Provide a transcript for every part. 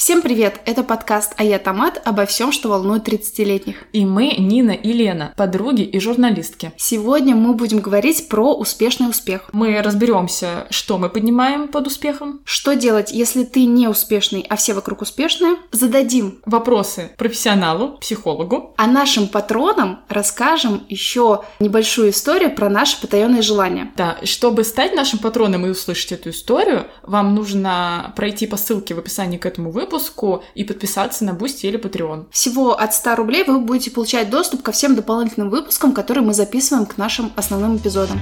Всем привет! Это подкаст «А я Томат» обо всем, что волнует 30-летних. И мы, Нина и Лена, подруги и журналистки. Сегодня мы будем говорить про успешный успех. Мы разберемся, что мы поднимаем под успехом. Что делать, если ты не успешный, а все вокруг успешные? Зададим Вопросы профессионалу, психологу. А нашим патронам расскажем еще небольшую историю про наши потаенные желания. Да, чтобы стать нашим патроном и услышать эту историю, вам нужно пройти по ссылке в описании к этому выпуску и подписаться на Бусти или Patreon. Всего от 100 рублей вы будете получать доступ ко всем дополнительным выпускам, которые мы записываем к нашим основным эпизодам.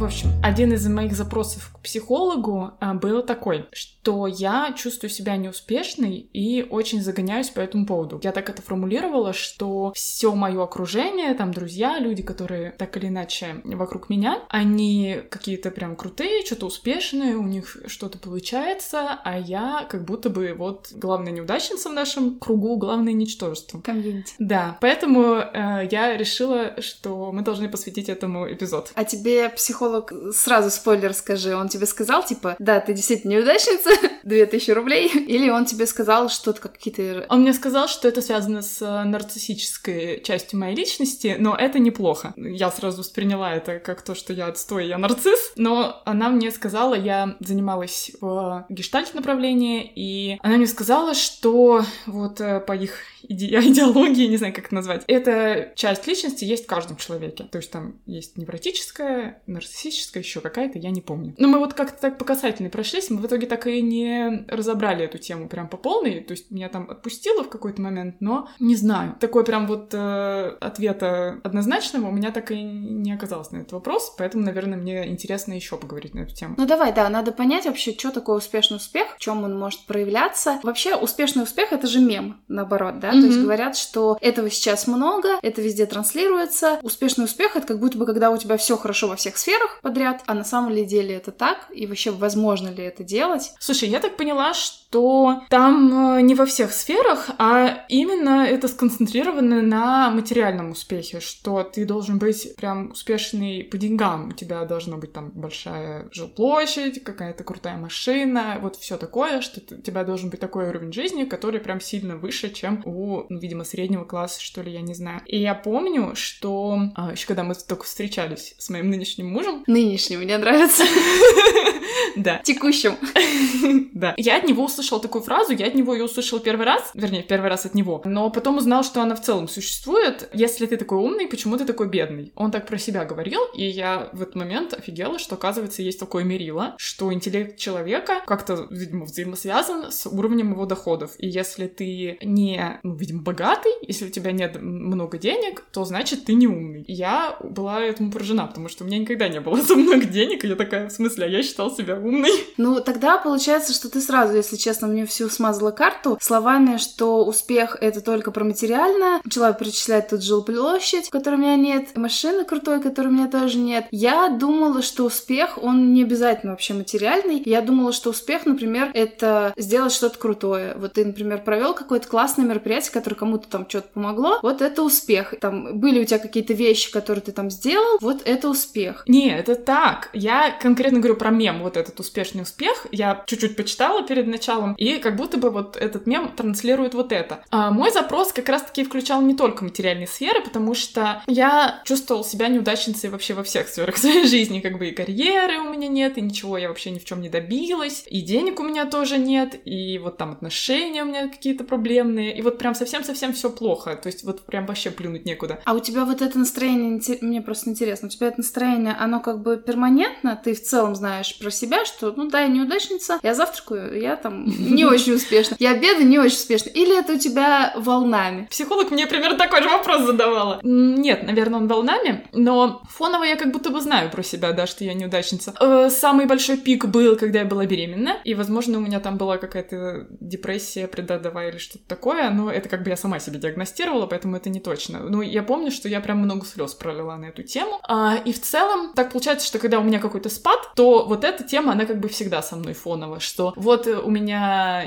В общем, один из моих запросов к психологу а, был такой, что я чувствую себя неуспешной и очень загоняюсь по этому поводу. Я так это формулировала, что все мое окружение, там друзья, люди, которые так или иначе вокруг меня, они какие-то прям крутые, что-то успешные, у них что-то получается, а я как будто бы вот главная неудачница в нашем кругу, главное ничтожество. Комьюнити. Да, поэтому э, я решила, что мы должны посвятить этому эпизод. А тебе психолог сразу спойлер скажи, он тебе сказал, типа, да, ты действительно неудачница, 2000 рублей, или он тебе сказал что-то какие-то... Он мне сказал, что это связано с э, нарциссической частью моей личности, но это неплохо. Я сразу восприняла это как то, что я отстой, я нарцисс, но она мне сказала, я занималась в гештальт направлении, и она мне сказала, что вот э, по их иде- идеологии, не знаю, как это назвать, эта часть личности есть в каждом человеке. То есть там есть невротическая, нарциссическая, еще какая-то, я не помню. Но мы вот как-то так по касательной прошлись, мы в итоге так и не разобрали эту тему прям по полной. То есть меня там отпустило в какой-то момент, но не знаю. Такой прям вот э, ответа однозначного у меня так и не оказалось на этот вопрос, поэтому, наверное, мне интересно еще поговорить на эту тему. Ну давай, да, надо понять вообще, что такое успешный успех, в чем он может проявляться. Вообще, успешный успех — это же мем, наоборот, да? То есть говорят, что этого сейчас много, это везде транслируется. Успешный успех — это как будто бы когда у тебя все хорошо во всех сферах подряд, а на самом ли деле это так? И вообще, возможно ли это делать? Слушай, я так поняла, что там э, не во всех сферах, а именно это сконцентрировано на материальном успехе, что ты должен быть прям успешный по деньгам. У тебя должна быть там большая жилплощадь, какая-то крутая машина, вот все такое, что ты- у тебя должен быть такой уровень жизни, который прям сильно выше, чем у, ну, видимо, среднего класса, что ли, я не знаю. И я помню, что еще когда мы только встречались с моим нынешним мужем, Нынешний мне нравится. да, Текущим. Да. Я от него услышала такую фразу, я от него ее услышала первый раз, вернее, первый раз от него, но потом узнал, что она в целом существует. Если ты такой умный, почему ты такой бедный? Он так про себя говорил, и я в этот момент офигела, что, оказывается, есть такое мерило, что интеллект человека как-то, видимо, взаимосвязан с уровнем его доходов. И если ты не, ну, видимо, богатый, если у тебя нет много денег, то значит ты не умный. Я была этому поражена, потому что у меня никогда не было за много денег, и я такая, в смысле, а я считала себя умной. Ну, тогда получается, что ты сразу, если честно, мне всю смазала карту словами, что успех — это только про материальное. Начала перечислять тут жилплощадь, которой у меня нет, машины крутой, которой у меня тоже нет. Я думала, что успех, он не обязательно вообще материальный. Я думала, что успех, например, это сделать что-то крутое. Вот ты, например, провел какое-то классное мероприятие, которое кому-то там что-то помогло. Вот это успех. Там были у тебя какие-то вещи, которые ты там сделал. Вот это успех. Не, это так. Я конкретно говорю про мем, вот этот успешный успех. Я чуть-чуть почитала перед началом, и как будто бы вот этот мем транслирует вот это. А мой запрос как раз-таки включал не только материальные сферы, потому что я чувствовала себя неудачницей вообще во всех сферах своей жизни. Как бы и карьеры у меня нет, и ничего я вообще ни в чем не добилась, и денег у меня тоже нет, и вот там отношения у меня какие-то проблемные, и вот прям совсем-совсем все плохо. То есть вот прям вообще плюнуть некуда. А у тебя вот это настроение, мне просто интересно, у тебя это настроение, оно как бы перманентно, ты в целом знаешь про себя, что, ну да, я неудачница, я завтракаю, я там не очень успешна, я обедаю не очень успешно, или это у тебя волнами? Психолог мне примерно такой же вопрос задавала. Нет, наверное, он волнами, но фоново я как будто бы знаю про себя, да, что я неудачница. Э, Самый большой пик был, когда я была беременна, и, возможно, у меня там была какая-то депрессия предадовая или что-то такое, но это как бы я сама себе диагностировала, поэтому это не точно. Ну, я помню, что я прям много слез пролила на эту тему. А, и в целом так так получается, что когда у меня какой-то спад, то вот эта тема, она как бы всегда со мной фоново, что вот у меня,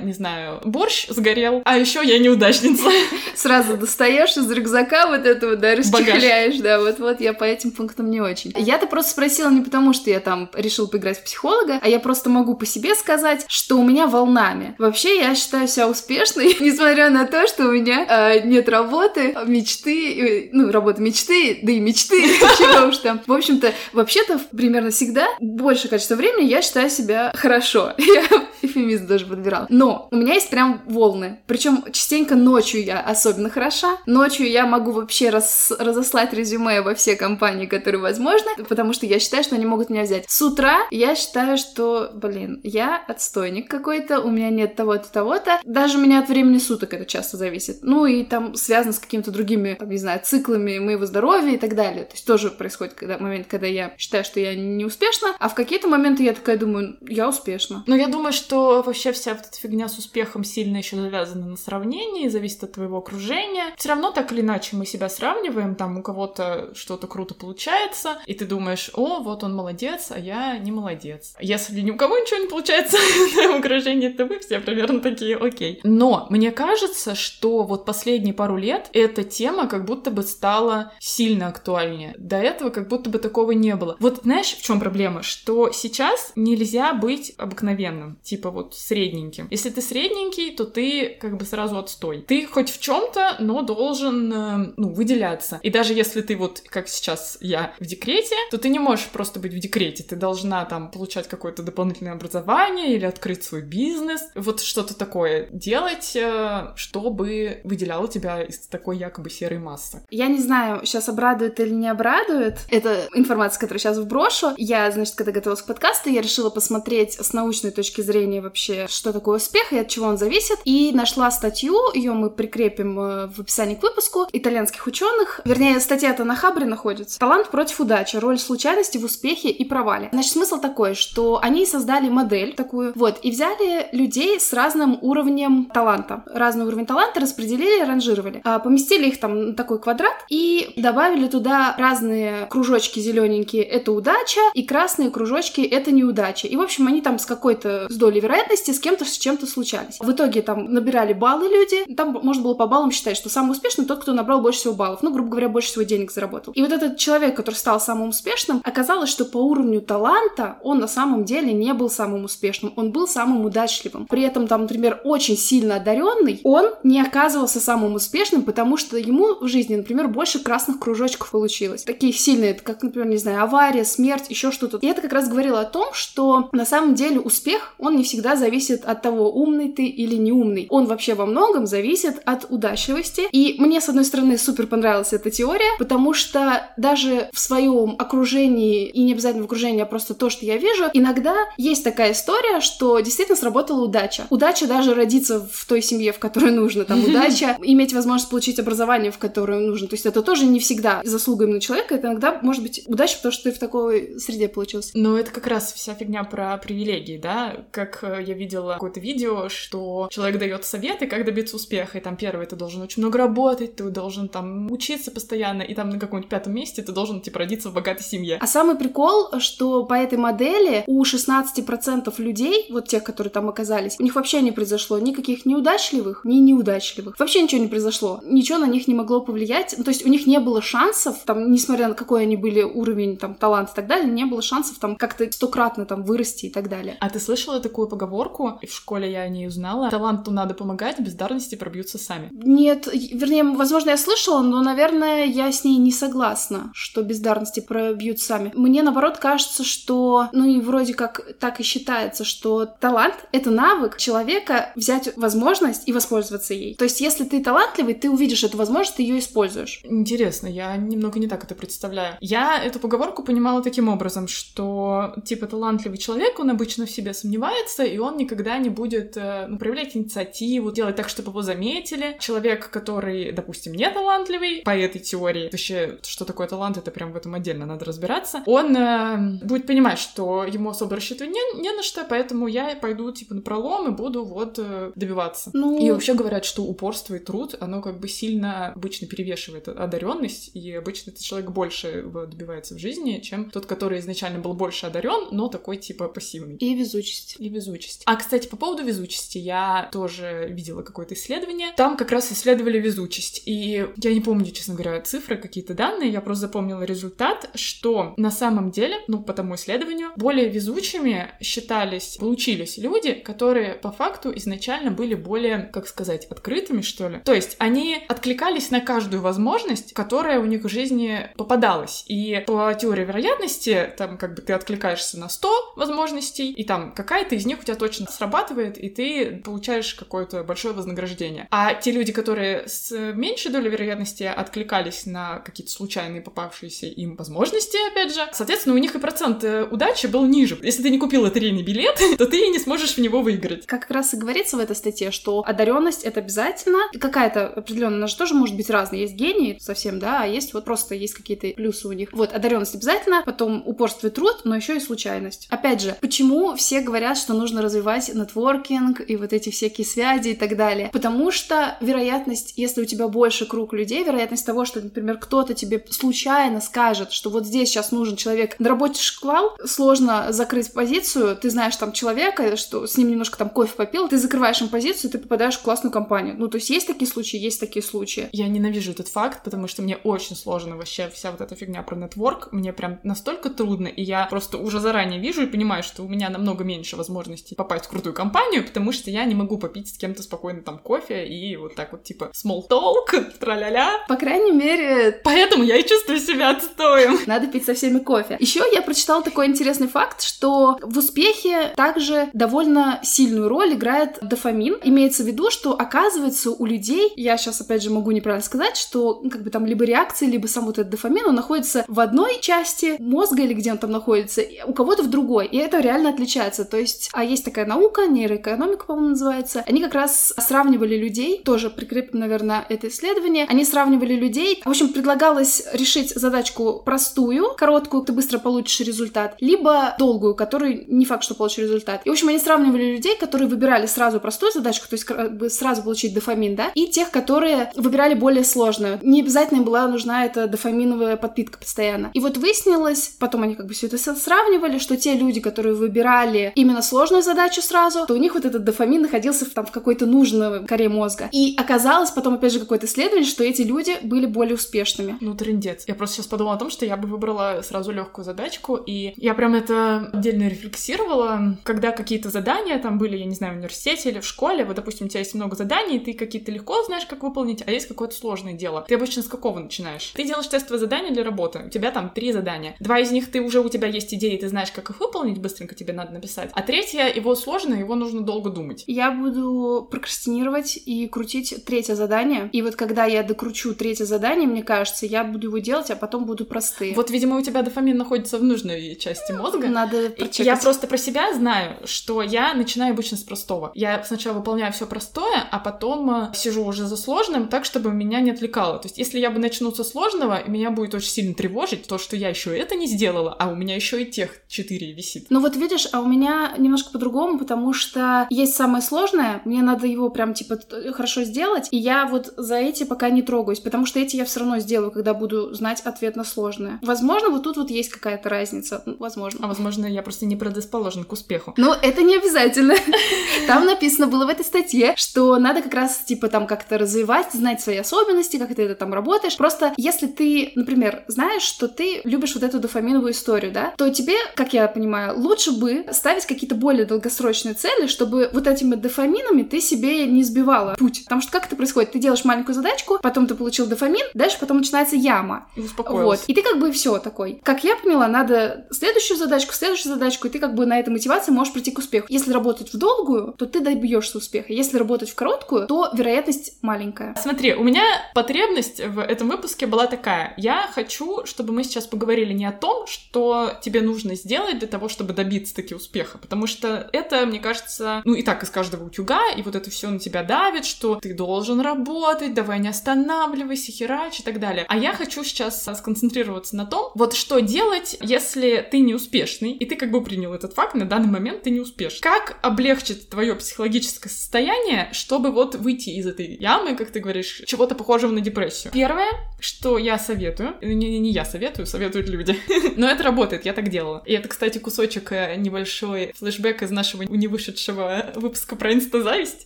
не знаю, борщ сгорел, а еще я неудачница. Сразу достаешь из рюкзака вот этого, да, расчехляешь, да, вот-вот я по этим пунктам не очень. Я-то просто спросила не потому, что я там решил поиграть в психолога, а я просто могу по себе сказать, что у меня волнами. Вообще, я считаю себя успешной, несмотря на то, что у меня э, нет работы, мечты, э, ну, работы мечты, да и мечты, чего уж там. В общем-то, вообще-то, примерно всегда, большее количество времени я считаю себя хорошо. Я эфемизм даже подбирала. Но у меня есть прям волны. Причем частенько ночью я особенно хороша. Ночью я могу вообще раз, разослать резюме во все компании, которые возможны, потому что я считаю, что они могут меня взять. С утра я считаю, что, блин, я отстойник какой-то, у меня нет того-то, того-то. Даже у меня от времени суток это часто зависит. Ну и там связано с какими-то другими, там, не знаю, циклами моего здоровья и так далее. То есть тоже происходит когда, момент, когда я считаю, что я не успешна, а в какие-то моменты я такая думаю, я успешна. Но я думаю, что вообще вся эта фигня с успехом сильно еще завязана на сравнении, зависит от твоего окружения. Все равно так или иначе мы себя сравниваем, там у кого-то что-то круто получается, и ты думаешь, о, вот он молодец, а я не молодец. Если ни у кого ничего не получается в окружении, то вы все примерно такие, окей. Но мне кажется, что вот последние пару лет эта тема как будто бы стала сильно актуальнее. До этого как будто бы такого не было. Вот знаешь, в чем проблема? Что сейчас нельзя быть обыкновенным, типа вот средненьким. Если ты средненький, то ты как бы сразу отстой. Ты хоть в чем-то, но должен, э, ну, выделяться. И даже если ты вот, как сейчас я в декрете, то ты не можешь просто быть в декрете. Ты должна там получать какое-то дополнительное образование или открыть свой бизнес. Вот что-то такое делать, э, чтобы выделяло тебя из такой якобы серой массы. Я не знаю, сейчас обрадует или не обрадует. Это информация, которую сейчас вброшу. Я, значит, когда готовилась к подкасту, я решила посмотреть с научной точки зрения вообще, что такое успех и от чего он зависит. И нашла статью, ее мы прикрепим э, в описании к выпуску, итальянских ученых. Вернее, статья-то на Хабре находится. Талант против удачи. Роль случайности в успехе и провале. Значит, смысл такой, что они создали модель такую, вот, и взяли людей с разным уровнем таланта. Разный уровень таланта распределили, ранжировали. А, поместили их там на такой квадрат и добавили туда разные кружочки зелененькие — это удача, и красные кружочки — это неудача. И, в общем, они там с какой-то с долей вероятности с кем-то с чем-то случались. В итоге там набирали баллы люди, там можно было по баллам считать, что самый успешный тот, кто набрал больше всего баллов, ну, грубо говоря, больше всего денег заработал. И вот этот человек, который стал самым успешным, оказалось, что по уровню таланта он на самом деле не был самым успешным, он был самым удачливым. При этом там, например, очень сильно одаренный, он не оказывался самым успешным, потому что ему в жизни, например, больше красных кружочков получилось. Такие сильные, как, например, не знаю, авария, смерть, еще что-то. И это как раз говорило о том, что на самом деле успех, он не всегда зависит от того, умный ты или не умный. Он вообще во многом зависит от удачливости. И мне, с одной стороны, супер понравилась эта теория, потому что даже в своем окружении, и не обязательно в окружении, а просто то, что я вижу, иногда есть такая история, что действительно сработала удача. Удача даже родиться в той семье, в которой нужно, там удача, иметь возможность получить образование, в которое нужно. То есть это тоже не всегда заслуга именно человека, это иногда может быть удача, потому что ты в такой среде получился. Но это как раз вся фигня про привилегии, да? Как э, я видела какое-то видео, что человек дает советы, как добиться успеха, и там первый, ты должен очень много работать, ты должен там учиться постоянно, и там на каком-нибудь пятом месте ты должен, типа, родиться в богатой семье. А самый прикол, что по этой модели у 16% людей, вот тех, которые там оказались, у них вообще не произошло никаких неудачливых, ни неудачливых. Вообще ничего не произошло. Ничего на них не могло повлиять. Ну, то есть у них не было шансов, там, несмотря на какой они были уровень, там, талант и так далее, не было шансов там как-то стократно там вырасти и так далее. А ты слышала такую поговорку? В школе я о ней узнала. Таланту надо помогать, бездарности пробьются сами. Нет, вернее, возможно, я слышала, но, наверное, я с ней не согласна, что бездарности пробьют сами. Мне, наоборот, кажется, что, ну и вроде как так и считается, что талант — это навык человека взять возможность и воспользоваться ей. То есть, если ты талантливый, ты увидишь эту возможность, ты ее используешь. Интересно, я немного не так это представляю. Я эту поговорку понимала таким образом, что, типа, талантливый человек, он обычно в себе сомневается, и он никогда не будет э, ну, проявлять инициативу, делать так, чтобы его заметили. Человек, который, допустим, не талантливый по этой теории, вообще, что такое талант, это прям в этом отдельно надо разбираться, он э, будет понимать, что ему особо рассчитывать не, не на что, поэтому я пойду, типа, на пролом и буду вот э, добиваться. Ну... И вообще говорят, что упорство и труд, оно как бы сильно обычно перевешивает одаренность, и обычно этот человек больше добивается в жизни, чем тот, который изначально был больше одарен, но такой типа пассивный. И везучесть. И везучесть. А, кстати, по поводу везучести, я тоже видела какое-то исследование. Там как раз исследовали везучесть. И я не помню, честно говоря, цифры, какие-то данные, я просто запомнила результат, что на самом деле, ну, по тому исследованию, более везучими считались, получились люди, которые по факту изначально были более, как сказать, открытыми, что ли. То есть они откликались на каждую возможность, которая у них в жизни попадалась. И по теории вероятности, там как бы ты откликаешься на 100 возможностей, и там какая-то из них у тебя точно срабатывает, и ты получаешь какое-то большое вознаграждение. А те люди, которые с меньшей долей вероятности откликались на какие-то случайные попавшиеся им возможности, опять же, соответственно, у них и процент э, удачи был ниже. Если ты не купил лотерейный билет, то ты не сможешь в него выиграть. Как раз и говорится в этой статье, что одаренность это обязательно, какая-то определенная, она же тоже может быть разная. Есть гении совсем, да, а есть вот просто есть какие-то плюсы у них. Вот, одаренность обязательно, потом упорство и труд, но еще и случайность. Опять же, почему все говорят, что нужно развивать нетворкинг и вот эти всякие связи и так далее? Потому что вероятность, если у тебя больше круг людей, вероятность того, что, например, кто-то тебе случайно скажет, что вот здесь сейчас нужен человек на работе шквал, сложно закрыть позицию, ты знаешь там человека, что с ним немножко там кофе попил, ты закрываешь им позицию, ты попадаешь в классную компанию. Ну, то есть есть такие случаи, есть такие случаи. Я ненавижу этот факт, потому что мне очень сложно вообще вся вот эта фигня про нетворк, мне прям настолько трудно, и я просто уже заранее вижу и понимаю, что у меня намного меньше возможностей попасть в крутую компанию, потому что я не могу попить с кем-то спокойно там кофе и вот так вот типа small talk, тра-ля-ля. По крайней мере... Поэтому я и чувствую себя отстоем. Надо пить со всеми кофе. Еще я прочитала такой интересный факт, что в успехе также довольно сильную роль играет дофамин. Имеется в виду, что оказывается у людей, я сейчас опять же могу неправильно сказать, что ну, как бы там либо реакции, либо сам вот этот дофамин, он находится в одной части мозга или где он там находится, у кого-то в другой. И это реально отличается. То есть, а есть такая наука, нейроэкономика, по-моему, называется. Они как раз сравнивали людей, тоже прикреплено, наверное, это исследование. Они сравнивали людей. В общем, предлагалось решить задачку простую, короткую, ты быстро получишь результат, либо долгую, которую не факт, что получишь результат. И, в общем, они сравнивали людей, которые выбирали сразу простую задачку, то есть как бы сразу получить дофамин, да, и тех, которые выбирали более сложную. Не обязательно им была нужна эта дофаминовая подпитка постоянно. И вот выяснилось, потом они как бы все это сравнивали, что те люди, которые выбирали именно сложную задачу сразу, то у них вот этот дофамин находился в, там в какой-то нужной коре мозга. И оказалось потом, опять же, какое-то исследование, что эти люди были более успешными. Ну, трендец. Я просто сейчас подумала о том, что я бы выбрала сразу легкую задачку, и я прям это отдельно рефлексировала, когда какие-то задания там были, я не знаю, в университете или в школе, вот, допустим, у тебя есть много заданий, ты какие-то легко знаешь, как выполнить, а есть какое-то сложное дело. Ты обычно с какого начинаешь? Ты делаешь тестовое задание для работы, у тебя там три задания. Два из них ты уже, у тебя есть идеи, ты знаешь, как их выполнить, быстренько тебе надо написать. А третье, его сложно, его нужно долго думать. Я буду прокрастинировать и крутить третье задание. И вот когда я докручу третье задание, мне кажется, я буду его делать, а потом буду простые. Вот, видимо, у тебя дофамин находится в нужной части мозга. Надо прочекать. Я просто про себя знаю, что я начинаю обычно с простого. Я сначала выполняю все простое, а потом э, сижу уже за сложным, так, чтобы меня не отвлекало. То есть, если я бы начну со сложного, меня будет очень сильно тревожить то, что я еще это не сделала, а у меня еще и тех четыре висит. Ну вот видишь, а у меня немножко по-другому, потому что есть самое сложное, мне надо его прям типа хорошо сделать, и я вот за эти пока не трогаюсь, потому что эти я все равно сделаю, когда буду знать ответ на сложное. Возможно, вот тут вот есть какая-то разница, возможно. А возможно, я просто не предрасположен к успеху. Ну, это не обязательно. Там написано было в этой статье, что надо как раз типа там как-то развивать, знать свои особенности, как ты это там работаешь. Просто если ты, например, знаешь, что ты любишь вот эту дофаминовую историю, да, то тебе, как я понимаю, лучше бы ставить какие-то более долгосрочные цели, чтобы вот этими дофаминами ты себе не сбивала путь. Потому что как это происходит? Ты делаешь маленькую задачку, потом ты получил дофамин, дальше потом начинается яма. И вот. И ты как бы все такой. Как я поняла, надо следующую задачку, следующую задачку, и ты как бы на этой мотивации можешь прийти к успеху. Если работать в долгую, то ты добьешься успеха. Если работать в короткую, то вероятность маленькая. Смотри, у меня потребность в этом выпуске была такая. Я хочу, чтобы мы сейчас поговорили не о том, что тебе нужно сделать для того, чтобы добиться таки успеха, потому что это, мне кажется, ну и так из каждого утюга, и вот это все на тебя давит, что ты должен работать, давай не останавливайся, херач и так далее. А я хочу сейчас сконцентрироваться на том, вот что делать, если ты не успешный, и ты как бы принял этот факт, на данный момент ты не успешный. Как облегчить твое психологическое состояние, чтобы вот выйти из этой ямы, как ты говоришь, чего-то похожего на депрессию? Первое, что я советую, не, не я советую, советуют люди, но это работает, я так делала. И это, кстати, кусочек э, небольшой флешбэк из нашего не вышедшего выпуска про инстазависть.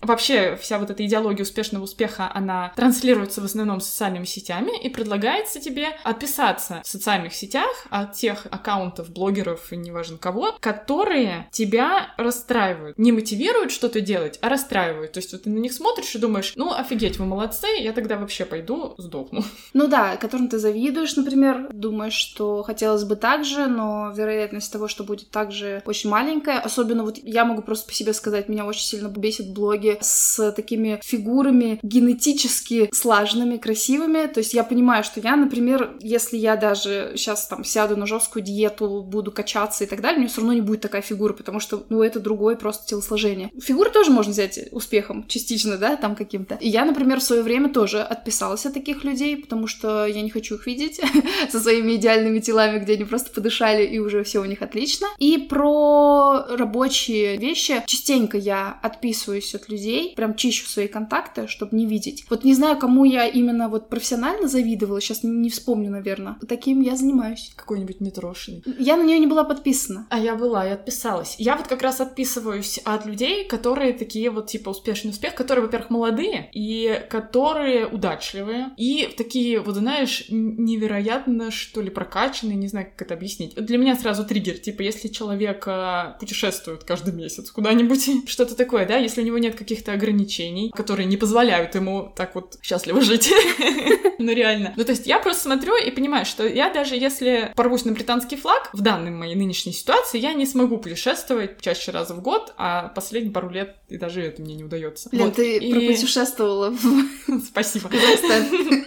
Вообще, вся вот эта идеология успешного успеха, она транслируется в основном социальными сетями и предлагается тебе отписаться в социальных сетях от тех аккаунтов, блогеров неважно кого, которые тебя расстраивают. Не мотивируют что-то делать, а расстраивают. То есть вот ты на них смотришь и думаешь, ну офигеть, вы молодцы, я тогда вообще пойду сдохну. Ну да, которым ты завидуешь, например, думаешь, что хотелось бы так же, но вероятность того, что будет так же, очень маленькая. Особенно вот я могу просто по себе сказать, меня очень сильно бесит блоги с такими фигурами генетически слаженными, красивыми. То есть я понимаю, что я, например, если я даже сейчас там сяду на жесткую диету, буду качаться и так далее, у меня все равно не будет такая фигура, потому что, ну, это другое просто телосложение. Фигуры тоже можно взять успехом, частично, да, там каким-то. И я, например, в свое время тоже отписалась от таких людей, потому что я не хочу их видеть со своими идеальными телами, где они просто подышали и уже все у них отлично. И про рабочие вещи частенько я отписываюсь от людей, прям чищу свои контакты, чтобы не видеть. Вот не знаю, кому я именно вот профессионально завидовала, сейчас не вспомню, наверное. Таким я занимаюсь. Какой-нибудь нетрошенный. Я на нее не была подписана. А я была, я отписалась. Я вот как раз отписываюсь от людей, которые такие вот типа успешный успех, которые, во-первых, молодые и которые удачливые и такие, вот знаешь, невероятно, что ли, прокачанные, не знаю, как это объяснить. Для меня сразу триггер, типа, если человек а, путешествует каждый месяц куда-нибудь, что-то такое, да, если у него нет каких-то ограничений, которые не позволяют ему так вот счастливо жить. Ну, реально. Ну, то есть я просто смотрю и понимаю, что я даже если порвусь на британский флаг, в данной моей нынешней ситуации я не смогу путешествовать чаще раза в год, а последние пару лет и даже это мне не удается. Лен, вот. ты и... пропутешествовала. Спасибо.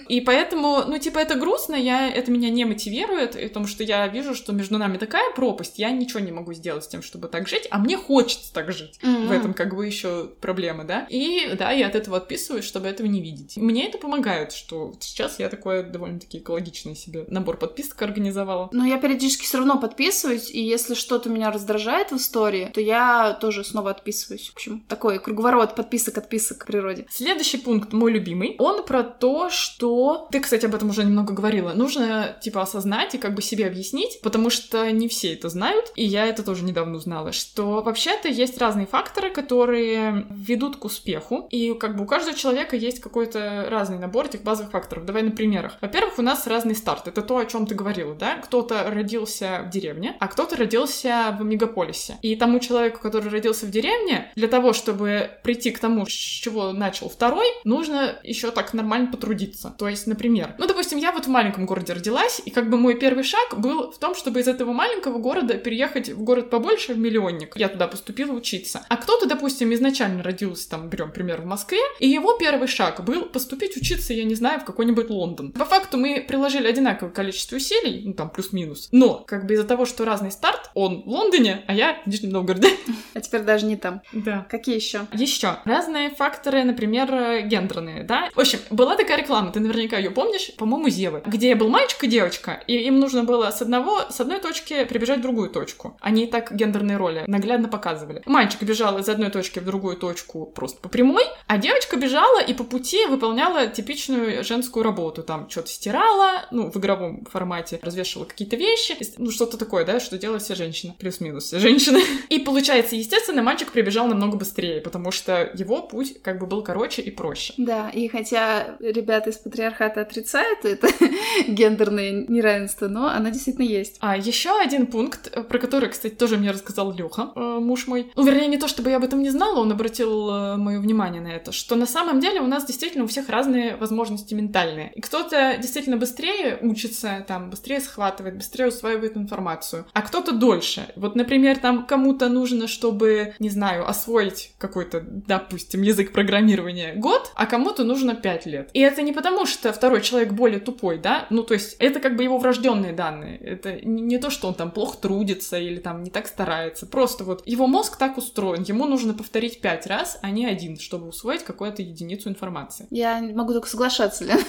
И поэтому, ну, типа, это грустно, я, это меня не мотивирует, потому что я вижу, что между нами такая пропасть, я ничего не могу сделать с тем, чтобы так жить, а мне хочется так жить. Mm-hmm. В этом как бы еще проблема, да? И да, я от этого отписываюсь, чтобы этого не видеть. Мне это помогает, что сейчас я такой довольно-таки экологичный себе набор подписок организовала. Но я периодически все равно подписываюсь, и если что-то меня раздражает в истории, то я тоже снова отписываюсь. В общем, такой круговорот подписок, отписок к природе. Следующий пункт, мой любимый, он про то, что... Ты, кстати, об этом уже немного говорила. Нужно, типа, осознать и как бы себе объяснить, потому что не все это знают, и я это тоже недавно узнала, что вообще-то есть разные факторы, которые ведут к успеху, и как бы у каждого человека есть какой-то разный набор этих базовых факторов. Давай на примерах. Во-первых, у нас разный старт. Это то, о чем ты говорила, да? Кто-то родился в деревне, а кто-то родился в мегаполисе. И тому человеку, который родился в деревне, для того, чтобы прийти к тому, с чего начал второй, нужно еще так нормально потрудиться. То есть, например, ну, допустим, я вот в маленьком городе родилась, и как бы мой первый шаг был в том, чтобы из этого маленького города переехать в город побольше, в миллионник. Я туда поступила учиться. А кто-то, допустим, изначально родился, там, берем пример, в Москве, и его первый шаг был поступить учиться, я не знаю, в какой-нибудь Лондон. По факту мы приложили одинаковое количество усилий, ну, там, плюс-минус. Но, как бы из-за того, что разный старт, он в Лондоне, а я в Нижнем Новгороде. А теперь даже не там. Да. Какие еще? Еще. Разные факторы, например, гендерные, да? В общем, была такая реклама, ты наверняка ее помнишь, по-моему, Зевы, где был мальчик и девочка, и им нужно было с одного, с одной точки прибежать в другую точку. Они так гендерные роли наглядно показывали. Мальчик бежал из одной точки в другую точку просто по прямой, а девочка бежала и по пути выполняла типичную женскую работу. Там что-то стирала, ну, в игровом формате, развешивала какие-то вещи, ну, что-то такое, да, что делают все женщины. Плюс-минус все женщины. И получается, естественно, мальчик прибежал намного быстрее, потому что его путь как бы был короче и проще. Да, и хотя ребята из патриархата отрицают это гендерное неравенство, но оно действительно есть. А еще один пункт, э, про который, кстати, тоже мне рассказал Леха, э, муж мой. Ну, вернее, не то, чтобы я об этом не знала, он обратил э, мое внимание на это, что на самом деле у нас действительно у всех разные возможности ментальные. И кто-то действительно быстрее учится, там, быстрее схватывает, быстрее усваивает информацию, а кто-то дольше. Вот, например, там кому-то нужно, чтобы, не знаю, освоить какой-то, допустим, язык программирования год, а кому-то нужно 5 лет. И это не потому, что второй человек более тупой, да, ну, то есть это как бы его врожденные данные. Это не то, что он там плохо трудится или там не так старается. Просто вот его мозг так устроен, ему нужно повторить пять раз, а не один, чтобы усвоить какую-то единицу информации. Я могу только соглашаться, Лен.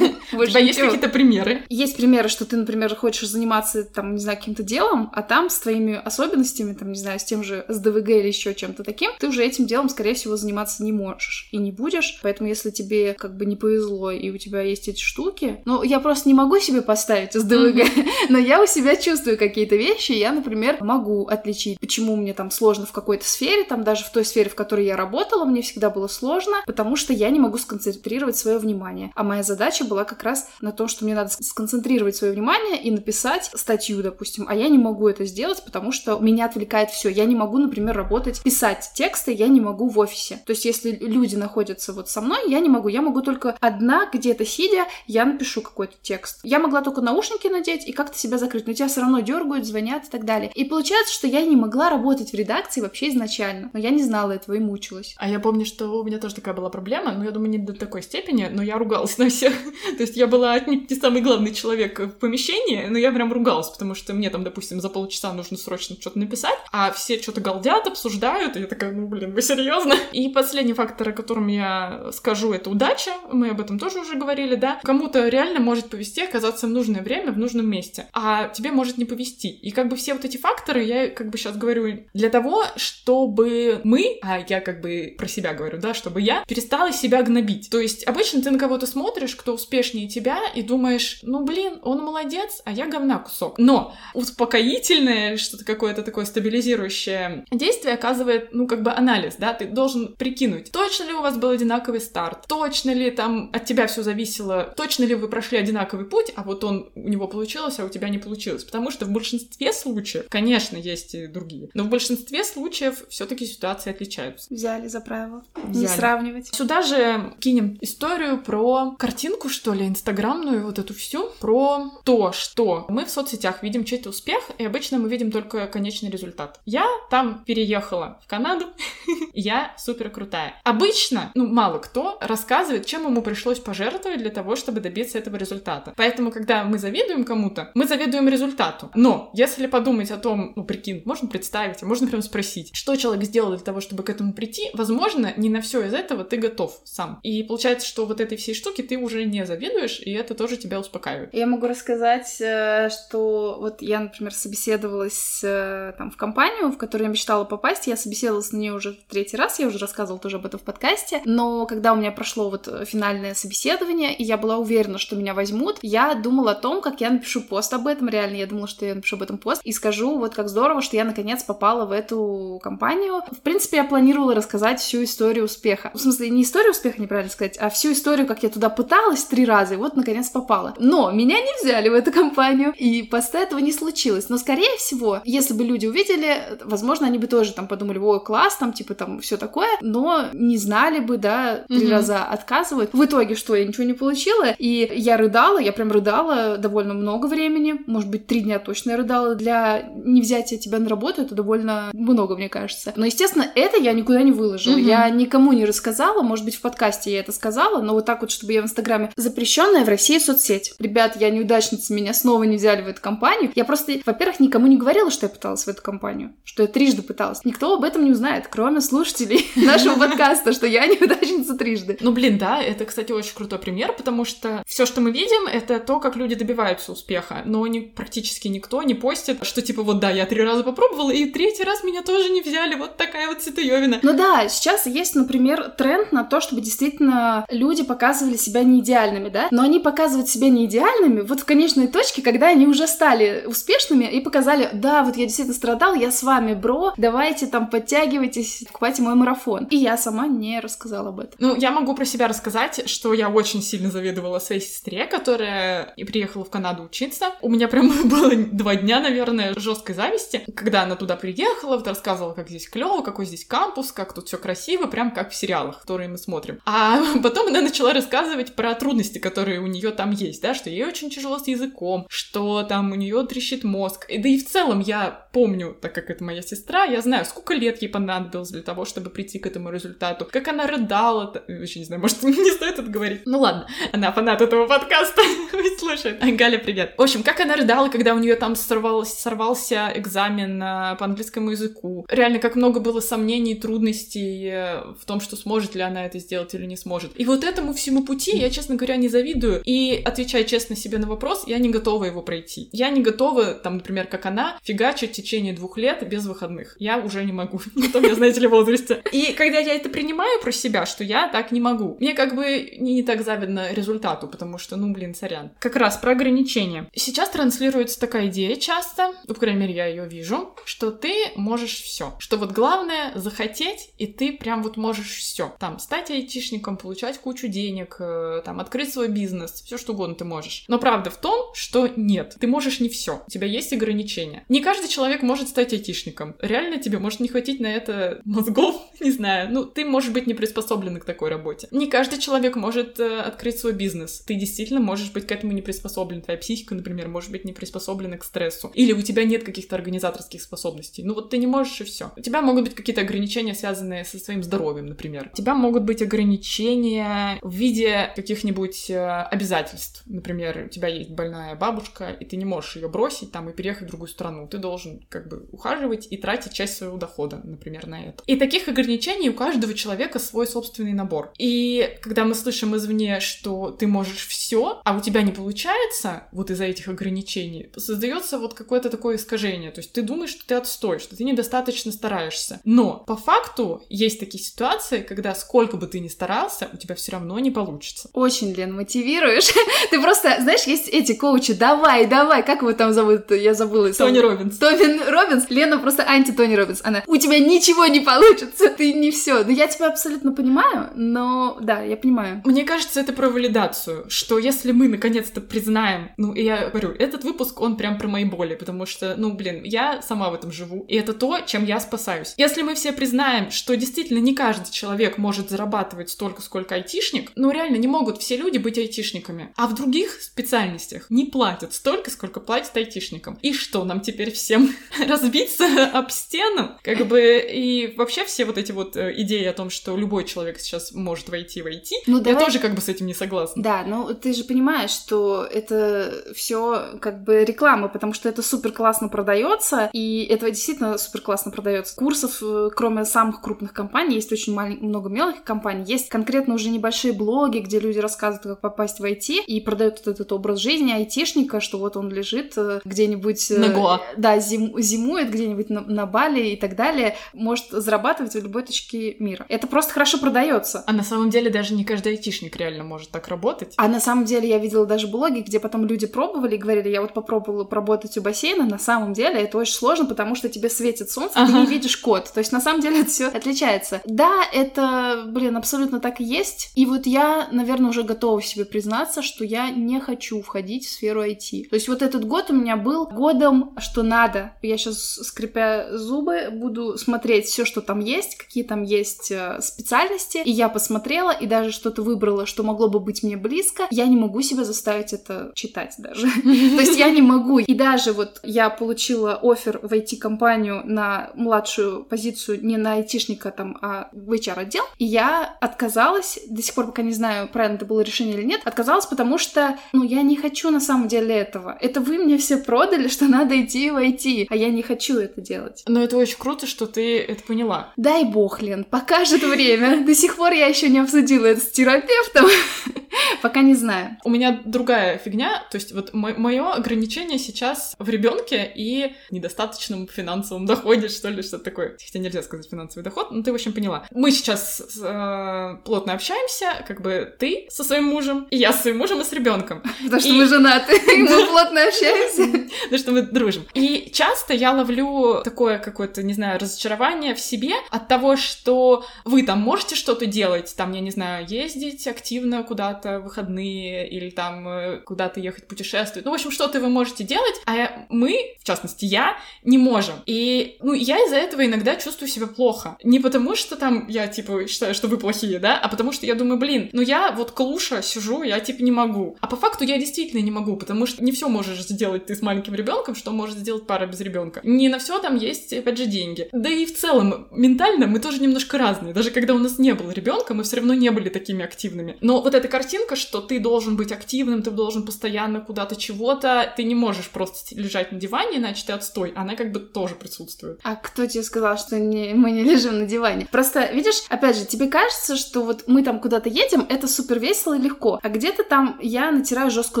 У тебя есть какие-то примеры? Есть примеры, что ты, например, хочешь заниматься, там, не знаю, каким-то делом, а там с твоими особенностями, там, не знаю, с тем же СДВГ или еще чем-то таким, ты уже этим делом, скорее всего, заниматься не можешь и не будешь. Поэтому, если тебе как бы не повезло и у тебя есть эти штуки, ну, я просто не могу себе поставить СДВГ, но я у себя чувствую какие-то вещи, я, например, могу отличить, почему мне там сложно в какой-то сфере, там даже в той сфере, в которой я работала, мне всегда было сложно, потому что я не могу сконцентрировать свое внимание. А моя задача была как раз на том, что мне надо сконцентрировать свое внимание и написать статью, допустим, а я не могу это сделать, потому что меня отвлекает все. Я не могу, например, работать, писать тексты, я не могу в офисе. То есть, если люди находятся вот со мной, я не могу. Я могу только одна, где-то сидя, я напишу какой-то текст. Я могла только наушники надеть и как-то себя закрыть, но тебя все равно дергают, звонят и так далее. И получается, что я не могла работать в редакции вообще изначально, но я не знала этого и мучилась. А я помню, что у меня тоже такая была проблема, но я думаю, не до такой степени, но я ругалась на всех. То есть я была не самый главный человек в помещении, но я прям ругалась, потому что мне там, допустим, за полчаса нужно срочно что-то написать, а все что-то галдят, обсуждают, и я такая, ну, блин, вы серьезно? И последний фактор, о котором я скажу, это удача. Мы об этом тоже уже говорили, да? Кому-то реально может повести оказаться в нужное время в нужном месте, а тебе может не повести. И как бы все вот эти факторы, я как бы сейчас говорю, для того, чтобы мы, а я как бы про себя говорю, да, чтобы я перестала себя гнобить. То есть обычно ты на кого-то смотришь, кто успешнее тебя, и думаешь, ну блин, он молодец, а я говна кусок. Но успокоительное, что-то какое-то такое стабилизирующее действие оказывает, ну как бы анализ, да, ты должен прикинуть, точно ли у вас был одинаковый старт, точно ли там от тебя все зависело, точно ли вы прошли одинаковый путь, а вот он у него получилось, а у тебя не получилось. Потому что в большинстве случаев, конечно, есть и другие, но в большинстве случаев все-таки ситуации отличаются. Взяли за правило. Взяли. Не сравнивать. Сюда же кинем историю про картинку, что ли, инстаграмную, вот эту всю, про то, что мы в соцсетях видим чей-то успех, и обычно мы видим только конечный результат. Я там переехала в Канаду, я супер крутая. Обычно, ну, мало кто рассказывает, чем ему пришлось пожертвовать для того, чтобы добиться этого результата. Поэтому, когда мы завидуем кому-то, мы завидуем результату. Но если подумать о том, ну, прикинь, можно представить, а можно прям спросить, что человек сделал для того, чтобы к этому прийти, возможно, не на все из этого ты готов сам. И получается, что вот этой всей штуки ты уже не завидуешь, и это тоже тебя успокаивает. Я могу рассказать, э, что вот я, например, собеседовалась э, там в компанию, в которую я мечтала попасть, я собеседовалась на нее уже в третий раз, я уже рассказывала тоже об этом в подкасте, но когда у меня прошло вот финальное собеседование, и я была уверена, что меня возьмут, я думала о том, как я напишу пост об этом, реально, я думала, что я напишу об этом пост, и скажу, вот как здорово, что я наконец попала в эту компанию. В принципе, я планировала рассказать всю историю успеха. В смысле, не историю успеха, неправильно сказать, а всю историю, как я туда пыталась три раза, и вот наконец попала. Но меня не взяли в эту компанию, и поста этого не случилось. Но, скорее всего, если бы люди увидели, возможно, они бы тоже там подумали, ой, класс, там, типа, там, все такое, но не знали бы, да, три mm-hmm. раза отказывают. В итоге, что, я ничего не получила, и я рыдала, я прям рыдала довольно много времени, может быть, три дня точно я рыдала. Для не взятия тебя на работу это довольно много, мне кажется. Но, естественно, это я никуда не выложила. Mm-hmm. Я никому не рассказала, может быть, в подкасте я это сказала, но вот так вот, чтобы я в Инстаграме запрещенная в России соцсеть. Ребят, я неудачница, меня снова не взяли в эту компанию. Я просто, во-первых, никому не говорила, что я пыталась в эту компанию, что я трижды пыталась. Никто об этом не узнает, кроме слушателей нашего подкаста, что я неудачница трижды. Ну, блин, да, это, кстати, очень крутой пример, потому что все, что мы видим, это то, как люди добиваются успеха, но не, практически никто не постит, что типа вот да, я три раза попробовала, и третий раз меня тоже не взяли, вот такая вот ситуевина. Ну да, сейчас есть, например, тренд на то, чтобы действительно люди показывали себя не идеальными, да, но они показывают себя не идеальными вот в конечной точке, когда они уже стали успешными и показали, да, вот я действительно страдал, я с вами, бро, давайте там подтягивайтесь, покупайте мой марафон. И я сама не рассказала об этом. Ну, я могу про себя рассказать, что я очень сильно завидовала своей сестре, которая приехала в Канаду учиться. У меня прям было два дня, наверное, жесткой зависти, когда она туда приехала, вот рассказывала, как здесь клево, какой здесь кампус, как тут все красиво, прям как в сериалах, которые мы смотрим. А потом она начала рассказывать про трудности, которые у нее там есть, да, что ей очень тяжело с языком, что там у нее трещит мозг. И, да и в целом я помню, так как это моя сестра, я знаю, сколько лет ей понадобилось для того, чтобы прийти к этому результату, как она рыдала, вообще не знаю, может, не стоит это говорить. Ну ладно, она фанат этого подкаста, слушает. Галя, привет. В общем, как она рыдала, когда у нее там сорвался, сорвался экзамен по английскому языку. Реально, как много было сомнений, трудностей э, в том, что сможет ли она это сделать или не сможет. И вот этому всему пути я, честно говоря, не завидую. И, отвечая честно себе на вопрос, я не готова его пройти. Я не готова, там, например, как она, фигачить в течение двух лет без выходных. Я уже не могу. Не том я, знаете ли, возрасте. И когда я это принимаю про себя, что я так не могу, мне как бы не, не так завидно результату, потому что, ну, блин, сорян. Как раз про ограничения. Сейчас транслируется такая идея часто, ну, по крайней мере, я ее вижу, что ты можешь все. Что вот главное захотеть, и ты прям вот можешь все. Там, стать айтишником, получать кучу денег, э, там, открыть свой бизнес, все что угодно ты можешь. Но правда в том, что нет, ты можешь не все. У тебя есть ограничения. Не каждый человек может стать айтишником. Реально тебе может не хватить на это мозгов, не знаю. Ну, ты можешь быть не приспособлен к такой работе. Не каждый человек может э, открыть свой бизнес. Ты действительно можешь быть к этому не приспособлен. Твоя психика, например, может быть не приспособлена к стрессу. Или у тебя нет каких-то организаторских способностей. Ну вот ты не можешь и все. У тебя могут быть какие-то ограничения, связанные со своим здоровьем, например. У тебя могут быть ограничения в виде каких-нибудь э, обязательств. Например, у тебя есть больная бабушка, и ты не можешь ее бросить там и переехать в другую страну. Ты должен как бы ухаживать и тратить часть своего дохода, например, на это. И таких ограничений у каждого человека свой собственный набор. И когда мы слышим извне, что ты можешь все, а у тебя не получается вот из-за этих ограничений, создается вот какое-то такое искажение. То есть ты думаешь, что ты отстой, что ты недостаточно стараешься. Но по факту есть такие ситуации, когда сколько бы ты ни старался, у тебя все равно не получится. Очень, Лен, мотивируешь. ты просто, знаешь, есть эти коучи, давай, давай, как его там зовут? Я забыла. Тони Роббинс. Тони Роббинс. Лена просто анти-Тони Роббинс. Она, у тебя ничего не получится, ты не все. Ну, я тебя абсолютно понимаю, но да, я понимаю. Мне кажется, это про валидацию, что если мы наконец-то признаем, ну, и я говорю, этот выпуск, он прям про мои боли, потому что, ну, блин, я сама в этом живу, и это то, чем я спасаюсь. Если мы все признаем, что действительно не каждый человек может зарабатывать столько, сколько айтишник, ну, реально не могут все люди быть айтишниками, а в других специальностях не платят столько, сколько платят айтишникам. И что, нам теперь всем разбиться об стену? Как бы, и вообще все вот эти вот э, идеи о том, что любой человек сейчас может войти в IT, ну, я давай... тоже как бы с этим не согласна. Да, ну ты же понимаешь, что это все как бы реклама, потому что это супер классно продается, и это действительно супер классно продается. Курсов, э, кроме самых крупных компаний, есть очень много мелких компаний, есть конкретно уже небольшие блоги, где люди рассказывают, как попасть в IT, и продают вот этот образ жизни айтишника, что вот он лежит э, где-нибудь... На Гоа. Да, зим... зимует где-нибудь на, на Бали и так далее, может зарабатывать в любой точке мира. Это просто хорошо продается. А на самом деле даже не каждый айтишник реально может так работать. А на самом деле я видела даже блоги, где потом люди пробовали и говорили, я вот попробовала поработать у бассейна, на самом деле это очень сложно, потому что тебе светит солнце, ага. ты не видишь код. То есть на самом деле это все отличается. Да, это, блин, абсолютно так и есть. И вот я, наверное, уже готова себе признаться, что я не хочу входить в сферу IT. То есть вот этот год у меня был годом, что надо. Я сейчас, скрипя зубы, буду смотреть все, что там есть, какие там есть э, специальности. И я посмотрела и даже что-то выбрала, что могло бы быть мне близко. Я не могу себя заставить это читать даже. То есть я не могу. И даже вот я получила офер в IT-компанию на младшую позицию не на айтишника там, а в HR-отдел. И я отказалась, до сих пор пока не знаю, правильно это было решение или нет, отказалась, потому что, ну, я не хочу на самом деле этого. Это вы мне все продали, что надо идти в IT, а я не хочу это делать. Но это очень круто, что ты это поняла. Дай бог, Лен, покажет время. До сих пор я еще не обсудила это с терапевтом. Пока не знаю. У меня другая фигня, то есть вот мое ограничение сейчас в ребенке и недостаточном финансовом доходе, что ли, что-то такое. Хотя нельзя сказать финансовый доход, но ты, в общем, поняла. Мы сейчас э, плотно общаемся, как бы ты со своим мужем, и я со своим мужем и с ребенком. Потому что мы женаты, мы плотно общаемся. Потому что мы дружим. И часто я ловлю такое какое-то, не знаю, разочарование в себе от того, что вы там можете что-то делать, там, я не знаю, ездить активно куда-то в выходные или там э, куда-то ехать путешествовать. Ну, в общем, что-то вы можете делать, а мы, в частности, я, не можем. И, ну, я из-за этого иногда чувствую себя плохо. Не потому, что там я, типа, считаю, что вы плохие, да, а потому что я думаю, блин, ну я вот клуша, сижу, я типа не могу. А по факту я действительно не могу, потому что не все можешь сделать ты с маленьким ребенком, что может сделать пара без ребенка. Не на все там есть, опять же, деньги. Да и в целом, ментально мы тоже немножко разные. Даже когда у нас не было ребенка, мы все равно не были такими активными. Но вот эта картинка, что ты должен быть активным, ты должен постоянно куда-то чего-то, ты не можешь просто лежать на диване, иначе ты отстой. Она как бы тоже присутствует. А кто тебе сказал, что не, мы не лежим на диване? Просто, видишь, опять же, тебе кажется, что вот мы там куда-то едем, это супер весело и легко. А где-то там я натираю жестко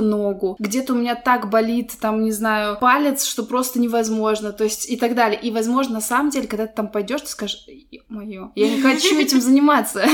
ногу, где-то у меня так болит, там, не знаю, палец, что просто невозможно, то есть и так далее. И, возможно, на самом деле, когда ты там пойдешь, ты скажешь, мое, я не хочу этим заниматься.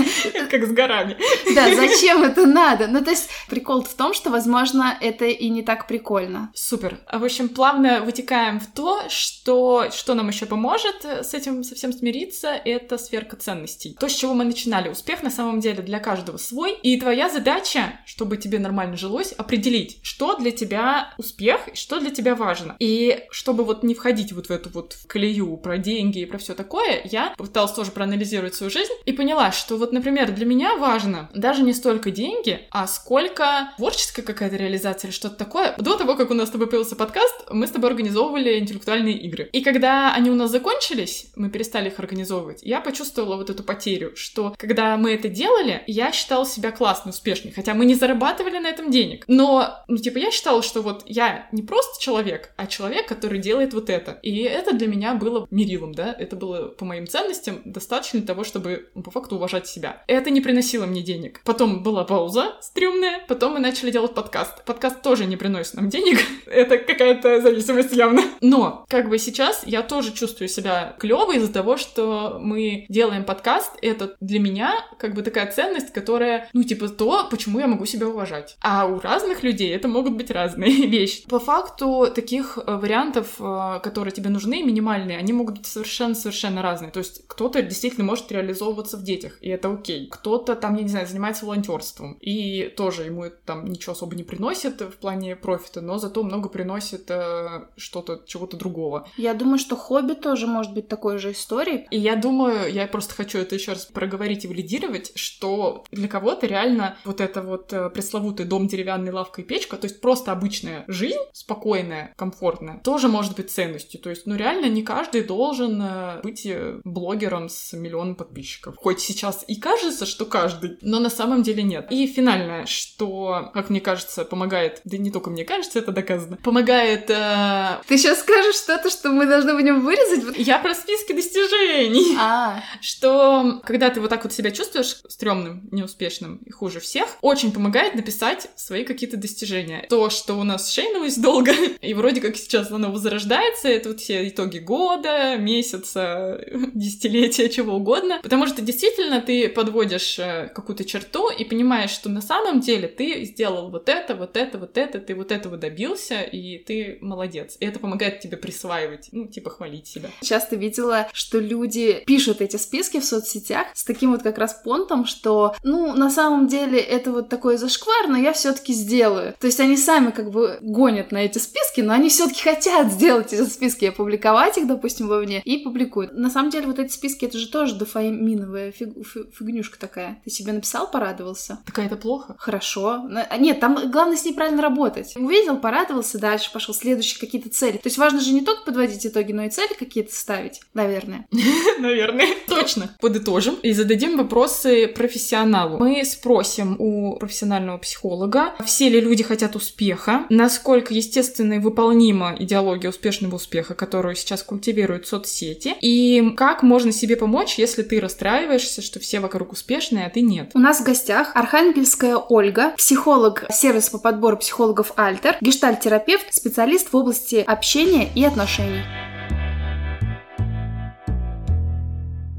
Как с горами. Да, зачем это надо? Ну, то есть прикол в том, что, возможно, это и не так прикольно. Супер. В общем, плавно вытекаем в то, что, что нам еще поможет с этим совсем смириться, это сверка ценностей. То, с чего мы начинали. Успех на самом деле для каждого свой. И твоя задача, чтобы тебе нормально жилось, определить, что для тебя успех что для тебя важно. И чтобы вот не входить вот в эту вот колею про деньги и про все такое, я пыталась тоже проанализировать свою жизнь и поняла, что вот, например, для меня важно даже не столько деньги, а сколько творческая какая-то реализация или что-то такое. До того, как у нас с тобой появился подкаст, мы с тобой организовывали интеллектуальные игры. И когда они у нас закончились, мы перестали их организовывать, я почувствовала вот эту потерю, что когда мы это делали, я считала себя классно, успешной, хотя мы не зарабатывали на этом денег. Но, ну, типа, я считала, что вот я не просто человек, а человек, который делает вот это. И это для меня было мерилом, да, это было по моим ценностям достаточно для того, чтобы, ну, по факту, уважать себя. Это не приносило мне денег. Потом была пауза стрёмная, потом мы начали делать подкаст. Подкаст тоже не приносит нам денег, это какая-то зависимость явно. Но, как бы сейчас я тоже чувствую себя клёво из-за того, что мы делаем подкаст, это для меня как бы такая ценность, которая, ну, типа, то, почему я могу себя уважать. А у разных людей это могут быть разные вещи. По факту, таких э, вариантов, э, которые тебе нужны, минимальные, они могут быть совершенно-совершенно разные. То есть кто-то действительно может реализовываться в детях, и это окей. Кто-то там, я не знаю, занимается волонтерством, и тоже ему это там ничего особо не приносит в плане профита, но зато много приносит э, что-то, чего-то другого. Я думаю, что хобби тоже может быть такой же историей. И я думаю, я просто хочу это еще раз проговорить и валидировать, что для кого-то реально вот это вот э, пресловутый дом, деревянный, лавка и печка, то есть просто обычная жизнь, спокойная, комфортная, тоже может быть ценностью. То есть, ну реально не каждый должен э, быть э, блогером с миллионом подписчиков. Хоть сейчас и кажется, что каждый, но на самом деле нет. И финальное, что, как мне кажется, помогает, да не только мне кажется, это доказано, помогает... Э... Ты сейчас скажешь что-то, что мы должны будем вырезать? Я про списки достижений. А. Что, когда ты вот так вот себя чувствуешь стрёмным, неуспешным и хуже всех, очень помогает написать свои какие-то достижения. То, что у нас шейнулось долго, и вроде как сейчас оно возрождается, это вот все итоги года, месяца, десятилетия, чего угодно. Потому что действительно ты подводишь э, какую-то черту и понимаешь, что на самом деле ты сделал вот это, вот это, вот это, ты вот этого добился, и ты молодец. И это помогает тебе присваивать, ну, типа хвалить себя. Часто видела, что люди пишут эти списки в соцсетях с таким вот как раз понтом, что, ну, на самом деле это вот такой зашквар, но я все-таки сделаю. То есть они сами как бы гонят на эти списки, но они все-таки хотят сделать эти списки и опубликовать их, допустим, вовне, и публикуют. На самом деле вот эти списки, это же тоже дофаминовая фиг... фигнюшка такая. Ты себе написал, порадовался? Такая это плохо? Хорошо. А, нет, там главное с ней правильно работать. Увидел, порадовался, дальше пошел. Следующие какие-то цели. То есть важно же не только подводить итоги, но и цели какие-то ставить. Наверное. Наверное. Точно. Подытожим и зададим вопросы профессионалу. Мы спросим у профессионального психолога, все ли люди хотят успеха, насколько естественно и выполнима идеология успешного успеха, которую сейчас культивируют соцсети, и как можно себе помочь, если ты расстраиваешься, что все вокруг успешные, а ты нет. У нас в гостях Архангельская Ольга, психолог сервис по подбору психологов Альтер, гештальт-терапевт, специалист в области общения и отношений.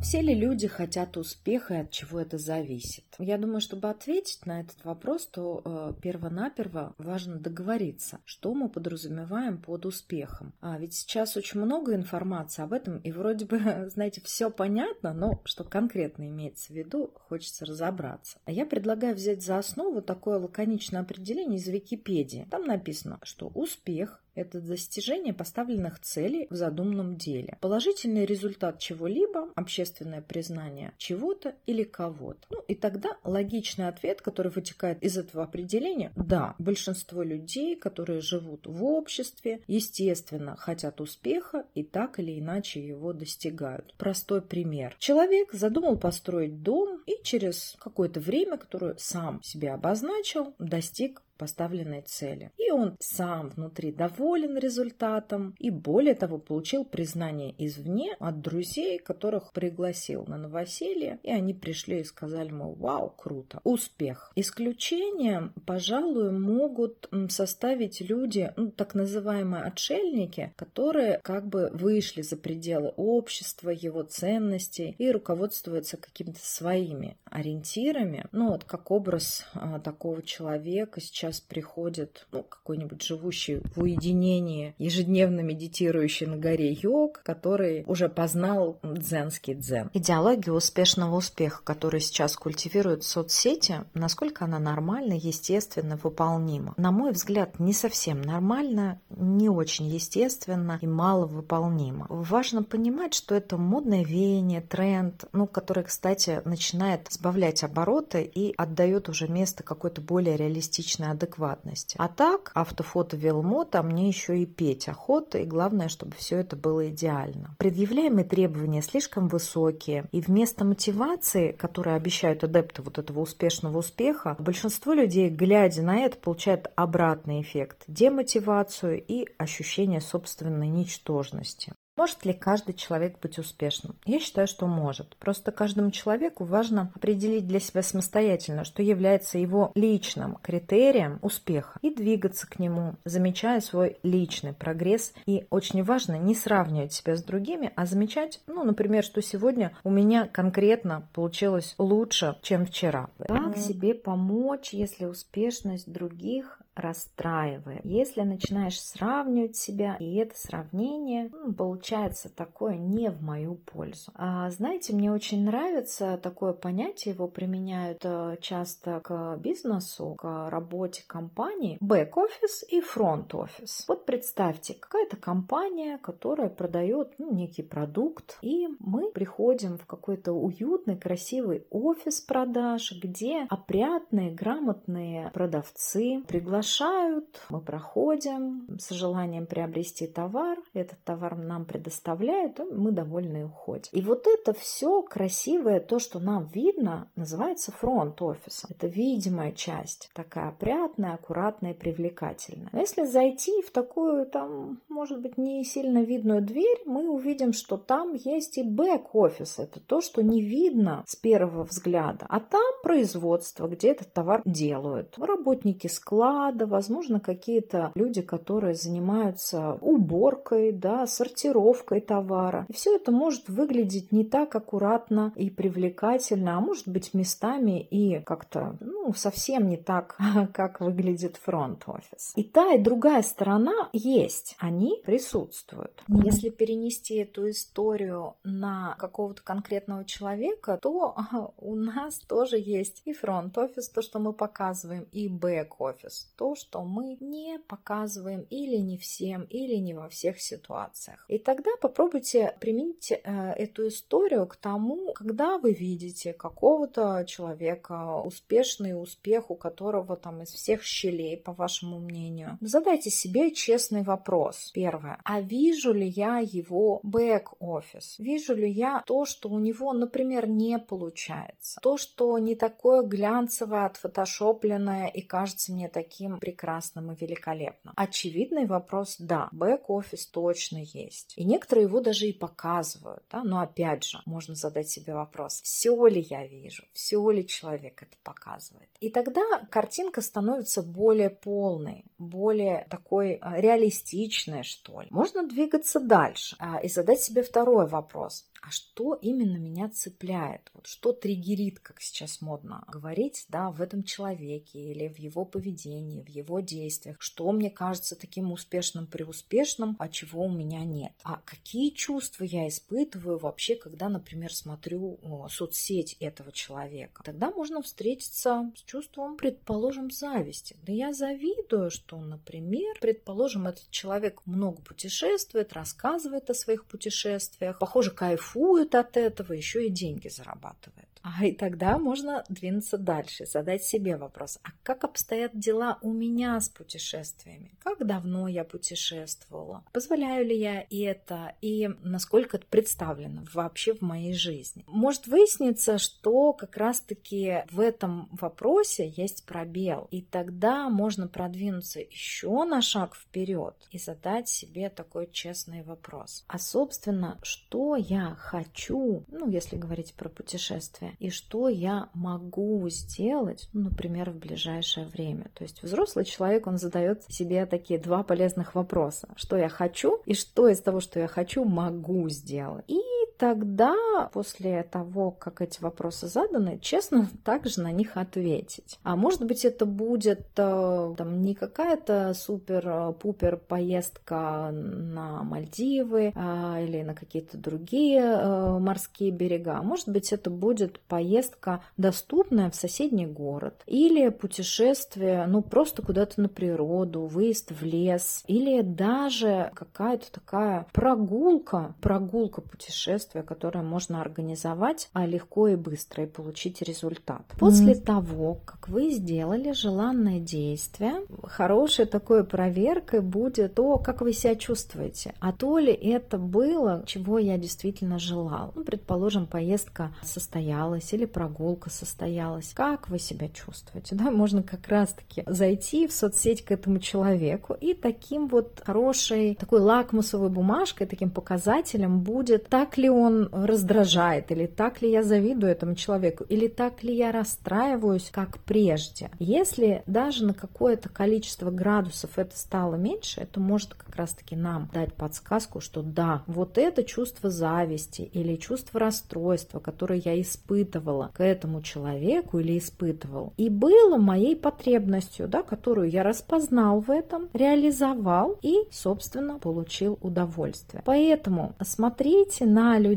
Все ли люди хотят успеха и от чего это зависит? Я думаю, чтобы ответить на этот вопрос, то э, перво-наперво важно договориться, что мы подразумеваем под успехом. А ведь сейчас очень много информации об этом, и вроде бы, знаете, все понятно, но что конкретно имеется в виду, хочется разобраться. А я предлагаю взять за основу такое лаконичное определение из Википедии. Там написано, что успех Это достижение поставленных целей в задуманном деле. Положительный результат чего-либо, общественное признание чего-то или кого-то. Ну и тогда логичный ответ, который вытекает из этого определения, да, большинство людей, которые живут в обществе, естественно, хотят успеха и так или иначе его достигают. Простой пример. Человек задумал построить дом и через какое-то время, которое сам себе обозначил, достиг поставленной цели. И он сам внутри доволен результатом и более того получил признание извне от друзей, которых пригласил на новоселье, и они пришли и сказали ему «Вау, круто!» Успех. Исключением, пожалуй, могут составить люди, ну, так называемые отшельники, которые как бы вышли за пределы общества, его ценностей и руководствуются какими-то своими ориентирами. Ну вот как образ а, такого человека сейчас сейчас приходит ну, какой-нибудь живущий в уединении, ежедневно медитирующий на горе йог, который уже познал дзенский дзен. Идеология успешного успеха, которая сейчас культивирует соцсети, насколько она нормальна, естественно, выполнима? На мой взгляд, не совсем нормально, не очень естественно и мало выполнима. Важно понимать, что это модное веяние, тренд, ну, который, кстати, начинает сбавлять обороты и отдает уже место какой-то более реалистичной адекватности. А так, автофото велмото, мне еще и петь охота, и главное, чтобы все это было идеально. Предъявляемые требования слишком высокие, и вместо мотивации, которую обещают адепты вот этого успешного успеха, большинство людей, глядя на это, получает обратный эффект – демотивацию и ощущение собственной ничтожности. Может ли каждый человек быть успешным? Я считаю, что может. Просто каждому человеку важно определить для себя самостоятельно, что является его личным критерием успеха, и двигаться к нему, замечая свой личный прогресс. И очень важно не сравнивать себя с другими, а замечать, ну, например, что сегодня у меня конкретно получилось лучше, чем вчера. Как себе помочь, если успешность других расстраивает. Если начинаешь сравнивать себя, и это сравнение ну, получается такое не в мою пользу. А, знаете, мне очень нравится такое понятие, его применяют э, часто к бизнесу, к работе компании, бэк-офис и фронт-офис. Вот представьте, какая-то компания, которая продает ну, некий продукт, и мы приходим в какой-то уютный, красивый офис продаж, где опрятные, грамотные продавцы приглашают приглашают, мы проходим с желанием приобрести товар, этот товар нам предоставляют, мы довольны и уходим. И вот это все красивое, то, что нам видно, называется фронт офиса. Это видимая часть, такая опрятная, аккуратная и привлекательная. Но если зайти в такую, там, может быть, не сильно видную дверь, мы увидим, что там есть и бэк-офис. Это то, что не видно с первого взгляда. А там производство, где этот товар делают. Работники склада, склада, возможно, какие-то люди, которые занимаются уборкой, да, сортировкой товара. И все это может выглядеть не так аккуратно и привлекательно, а может быть местами и как-то, ну, совсем не так, как выглядит фронт-офис. И та, и другая сторона есть, они присутствуют. Если перенести эту историю на какого-то конкретного человека, то у нас тоже есть и фронт-офис, то, что мы показываем, и бэк-офис, то, что мы не показываем или не всем, или не во всех ситуациях. И тогда попробуйте применить э, эту историю к тому, когда вы видите какого-то человека, успешный успех, у которого там из всех щелей, по вашему мнению. Задайте себе честный вопрос. Первое. А вижу ли я его бэк-офис? Вижу ли я то, что у него, например, не получается? То, что не такое глянцевое, отфотошопленное и кажется мне таким прекрасным и великолепным? Очевидный вопрос – да, бэк-офис точно есть. И некоторые его даже и показывают. Да? Но опять же, можно задать себе вопрос, все ли я вижу, все ли человек это показывает. И тогда картинка становится более полной, более такой а, реалистичной, что ли. Можно двигаться дальше а, и задать себе второй вопрос. А что именно меня цепляет, вот что триггерит, как сейчас модно говорить, да, в этом человеке или в его поведении, в его действиях, что мне кажется таким успешным, преуспешным, а чего у меня нет. А какие чувства я испытываю вообще, когда, например, смотрю соцсеть этого человека? Тогда можно встретиться с чувством, предположим, зависти. Да я завидую, что, например, предположим, этот человек много путешествует, рассказывает о своих путешествиях, похоже, кайфует от этого, еще и деньги зарабатывает. А и тогда можно двинуться дальше, задать себе вопрос, а как обстоят дела у меня с путешествиями? Как давно я путешествовала? Позволяю ли я это? И насколько это представлено вообще в моей жизни? Может выясниться, что как раз-таки в этом вопросе есть пробел. И тогда можно продвинуться еще на шаг вперед и задать себе такой честный вопрос. А собственно, что я хочу, ну, если говорить про путешествия, и что я могу сделать, ну, например, в ближайшее время. То есть взрослый человек, он задает себе такие два полезных вопроса. Что я хочу и что из того, что я хочу, могу сделать. И тогда, после того, как эти вопросы заданы, честно также на них ответить. А может быть, это будет э, там, не какая-то супер-пупер поездка на Мальдивы а, или на какие-то другие а, морские берега. А может быть, это будет поездка доступная в соседний город или путешествие, ну, просто куда-то на природу, выезд в лес или даже какая-то такая прогулка, прогулка путешествия путешествие, которое можно организовать а легко и быстро и получить результат. После mm-hmm. того, как вы сделали желанное действие, хорошей такой проверкой будет то, как вы себя чувствуете. А то ли это было, чего я действительно желал. Ну, предположим, поездка состоялась или прогулка состоялась. Как вы себя чувствуете? Да, можно как раз-таки зайти в соцсеть к этому человеку и таким вот хорошей, такой лакмусовой бумажкой, таким показателем будет, так ли он он раздражает, или так ли я завидую этому человеку, или так ли я расстраиваюсь, как прежде. Если даже на какое-то количество градусов это стало меньше, это может как раз-таки нам дать подсказку, что да, вот это чувство зависти или чувство расстройства, которое я испытывала к этому человеку или испытывал, и было моей потребностью, да, которую я распознал в этом, реализовал и, собственно, получил удовольствие. Поэтому смотрите на людей,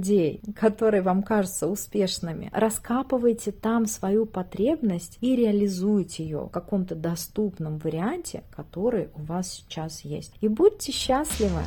которые вам кажутся успешными, раскапывайте там свою потребность и реализуйте ее в каком-то доступном варианте, который у вас сейчас есть. И будьте счастливы!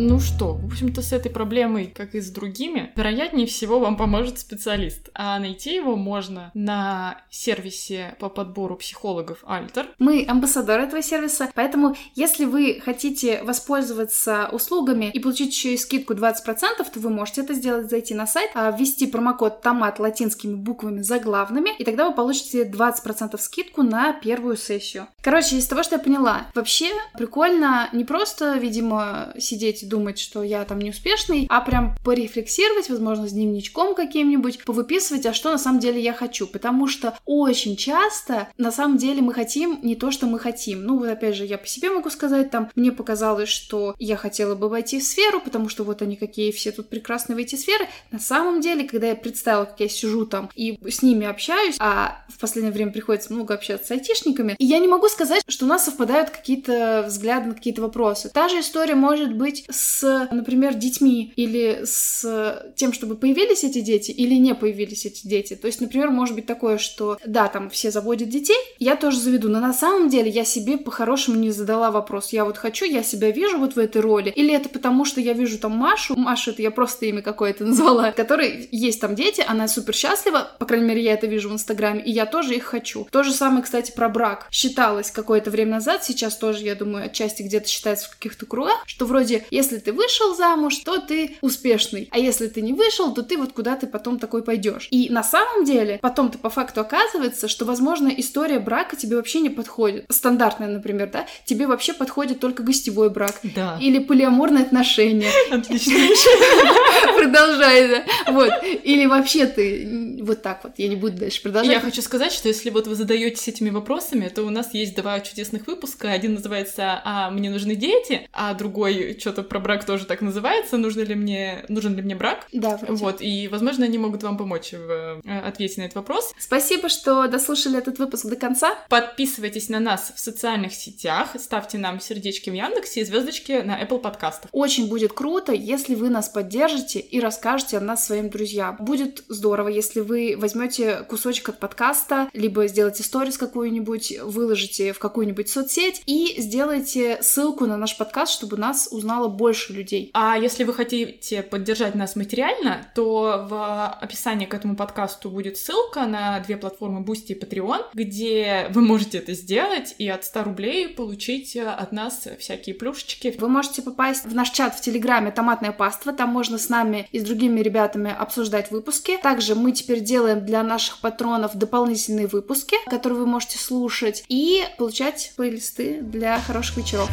Ну что, в общем-то, с этой проблемой, как и с другими, вероятнее всего вам поможет специалист. А найти его можно на сервисе по подбору психологов Альтер. Мы амбассадоры этого сервиса, поэтому если вы хотите воспользоваться услугами и получить еще и скидку 20%, то вы можете это сделать, зайти на сайт, а ввести промокод томат латинскими буквами заглавными, и тогда вы получите 20% скидку на первую сессию. Короче, из того, что я поняла, вообще прикольно не просто, видимо, сидеть думать, что я там неуспешный, а прям порефлексировать, возможно, с дневничком каким-нибудь, повыписывать, а что на самом деле я хочу. Потому что очень часто на самом деле мы хотим не то, что мы хотим. Ну, вот опять же, я по себе могу сказать, там, мне показалось, что я хотела бы войти в сферу, потому что вот они какие все тут прекрасные в эти сферы. На самом деле, когда я представила, как я сижу там и с ними общаюсь, а в последнее время приходится много общаться с айтишниками, и я не могу сказать, что у нас совпадают какие-то взгляды на какие-то вопросы. Та же история может быть с, например, детьми или с тем, чтобы появились эти дети или не появились эти дети. То есть, например, может быть такое, что да, там все заводят детей, я тоже заведу, но на самом деле я себе по-хорошему не задала вопрос. Я вот хочу, я себя вижу вот в этой роли, или это потому, что я вижу там Машу, Маша это я просто имя какое-то назвала, которой есть там дети, она супер счастлива, по крайней мере, я это вижу в Инстаграме, и я тоже их хочу. То же самое, кстати, про брак. Считалось какое-то время назад, сейчас тоже, я думаю, отчасти где-то считается в каких-то кругах, что вроде, если ты вышел замуж, то ты успешный. А если ты не вышел, то ты вот куда ты потом такой пойдешь. И на самом деле, потом-то по факту оказывается, что, возможно, история брака тебе вообще не подходит. Стандартная, например, да? Тебе вообще подходит только гостевой брак. Да. Или полиаморные отношения. Отлично. Продолжай, да. Вот. Или вообще ты Вот так вот, я не буду дальше продолжать. Я хочу сказать, что если вот вы задаетесь этими вопросами, то у нас есть два чудесных выпуска. Один называется «А мне нужны дети», а другой что-то про брак тоже так называется «Нужно ли мне, нужен ли мне брак?» Да, вроде. Вот, и, возможно, они могут вам помочь в э, ответе на этот вопрос. Спасибо, что дослушали этот выпуск до конца. Подписывайтесь на нас в социальных сетях, ставьте нам сердечки в Яндексе и звездочки на Apple подкастах. Очень будет круто, если вы нас поддержите и расскажете о нас своим друзьям. Будет здорово, если вы возьмете кусочек от подкаста, либо сделаете сторис какую-нибудь, выложите в какую-нибудь соцсеть и сделайте ссылку на наш подкаст, чтобы нас узнало больше людей. А если вы хотите поддержать нас материально, то в описании к этому подкасту будет ссылка на две платформы Boosty и Patreon, где вы можете это сделать и от 100 рублей получить от нас всякие плюшечки. Вы можете попасть в наш чат в Телеграме «Томатная паства», там можно с нами и с другими ребятами обсуждать выпуски. Также мы теперь делаем для наших патронов дополнительные выпуски, которые вы можете слушать и получать плейлисты для хороших вечеров.